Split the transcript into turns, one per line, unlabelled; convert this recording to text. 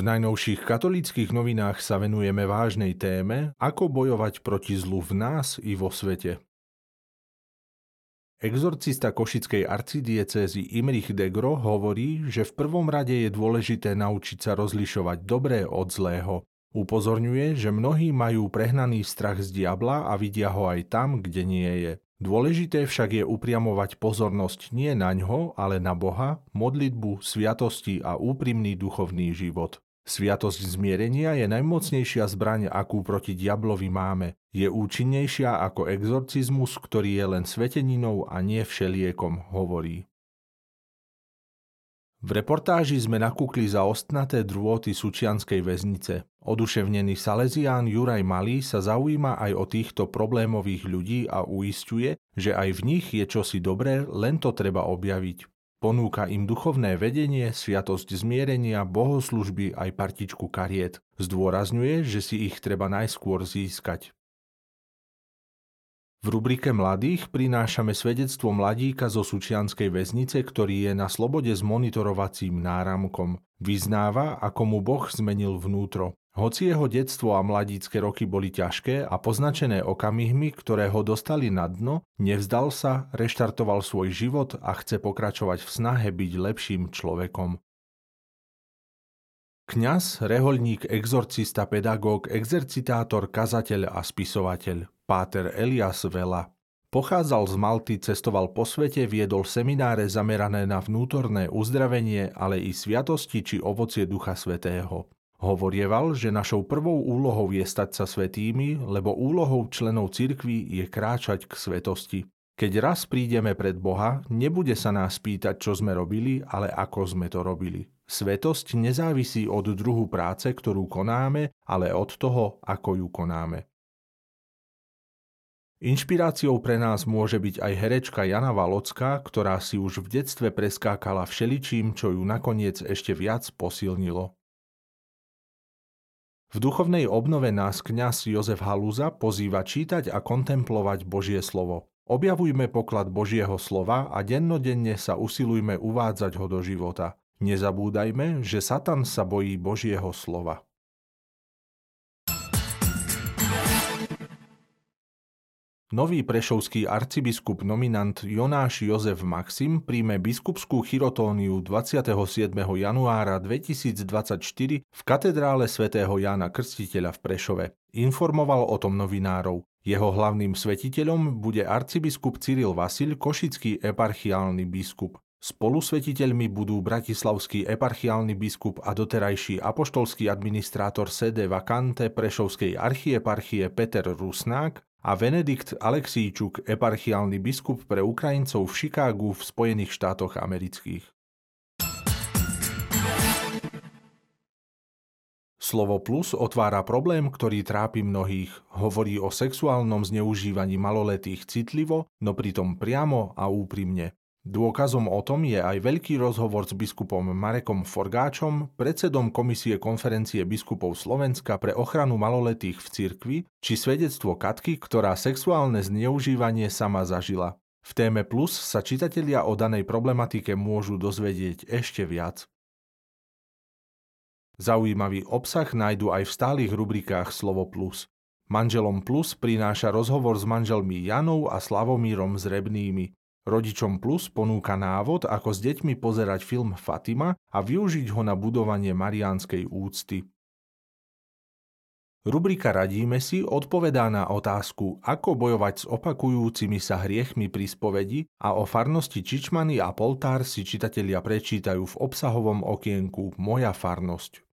V najnovších katolických novinách sa venujeme vážnej téme, ako bojovať proti zlu v nás i vo svete. Exorcista košickej arcidiecézy Imrich Degro hovorí, že v prvom rade je dôležité naučiť sa rozlišovať dobré od zlého. Upozorňuje, že mnohí majú prehnaný strach z diabla a vidia ho aj tam, kde nie je. Dôležité však je upriamovať pozornosť nie na ňo, ale na Boha, modlitbu, sviatosti a úprimný duchovný život. Sviatosť zmierenia je najmocnejšia zbraň, akú proti diablovi máme. Je účinnejšia ako exorcizmus, ktorý je len sveteninou a nie všeliekom, hovorí. V reportáži sme nakúkli za ostnaté drôty Sučianskej väznice. Oduševnený Salesián Juraj Malý sa zaujíma aj o týchto problémových ľudí a uistuje, že aj v nich je čosi dobré, len to treba objaviť. Ponúka im duchovné vedenie, sviatosť zmierenia, bohoslužby aj partičku kariet. Zdôrazňuje, že si ich treba najskôr získať. V rubrike Mladých prinášame svedectvo mladíka zo Sučianskej väznice, ktorý je na slobode s monitorovacím náramkom. Vyznáva, ako mu Boh zmenil vnútro. Hoci jeho detstvo a mladícke roky boli ťažké a poznačené okamihmi, ktoré ho dostali na dno, nevzdal sa, reštartoval svoj život a chce pokračovať v snahe byť lepším človekom. Kňaz, reholník, exorcista, pedagóg, exercitátor, kazateľ a spisovateľ páter Elias Vela. Pochádzal z Malty, cestoval po svete, viedol semináre zamerané na vnútorné uzdravenie, ale i sviatosti či ovocie Ducha Svetého. Hovorieval, že našou prvou úlohou je stať sa svetými, lebo úlohou členov cirkvy je kráčať k svetosti. Keď raz prídeme pred Boha, nebude sa nás pýtať, čo sme robili, ale ako sme to robili. Svetosť nezávisí od druhu práce, ktorú konáme, ale od toho, ako ju konáme. Inšpiráciou pre nás môže byť aj herečka Jana Valocká, ktorá si už v detstve preskákala všeličím, čo ju nakoniec ešte viac posilnilo. V duchovnej obnove nás kňaz Jozef Halúza pozýva čítať a kontemplovať Božie slovo. Objavujme poklad Božieho slova a dennodenne sa usilujme uvádzať ho do života. Nezabúdajme, že Satan sa bojí Božieho slova. Nový prešovský arcibiskup nominant Jonáš Jozef Maxim príjme biskupskú chirotóniu 27. januára 2024 v katedrále svätého Jána Krstiteľa v Prešove. Informoval o tom novinárov. Jeho hlavným svetiteľom bude arcibiskup Cyril Vasil, košický eparchiálny biskup. Spolusvetiteľmi budú bratislavský eparchiálny biskup a doterajší apoštolský administrátor sede vakante Prešovskej archieparchie Peter Rusnák a Benedikt Aleksíčuk, eparchiálny biskup pre Ukrajincov v Chicagu v Spojených štátoch amerických. Slovo plus otvára problém, ktorý trápi mnohých. Hovorí o sexuálnom zneužívaní maloletých citlivo, no pritom priamo a úprimne. Dôkazom o tom je aj veľký rozhovor s biskupom Marekom Forgáčom, predsedom Komisie konferencie biskupov Slovenska pre ochranu maloletých v cirkvi, či svedectvo Katky, ktorá sexuálne zneužívanie sama zažila. V téme Plus sa čitatelia o danej problematike môžu dozvedieť ešte viac. Zaujímavý obsah nájdu aj v stálych rubrikách Slovo Plus. Manželom Plus prináša rozhovor s manželmi Janou a Slavomírom Zrebnými. Rodičom Plus ponúka návod, ako s deťmi pozerať film Fatima a využiť ho na budovanie mariánskej úcty. Rubrika Radíme si odpovedá na otázku, ako bojovať s opakujúcimi sa hriechmi pri spovedi a o farnosti Čičmany a Poltár si čitatelia prečítajú v obsahovom okienku Moja farnosť.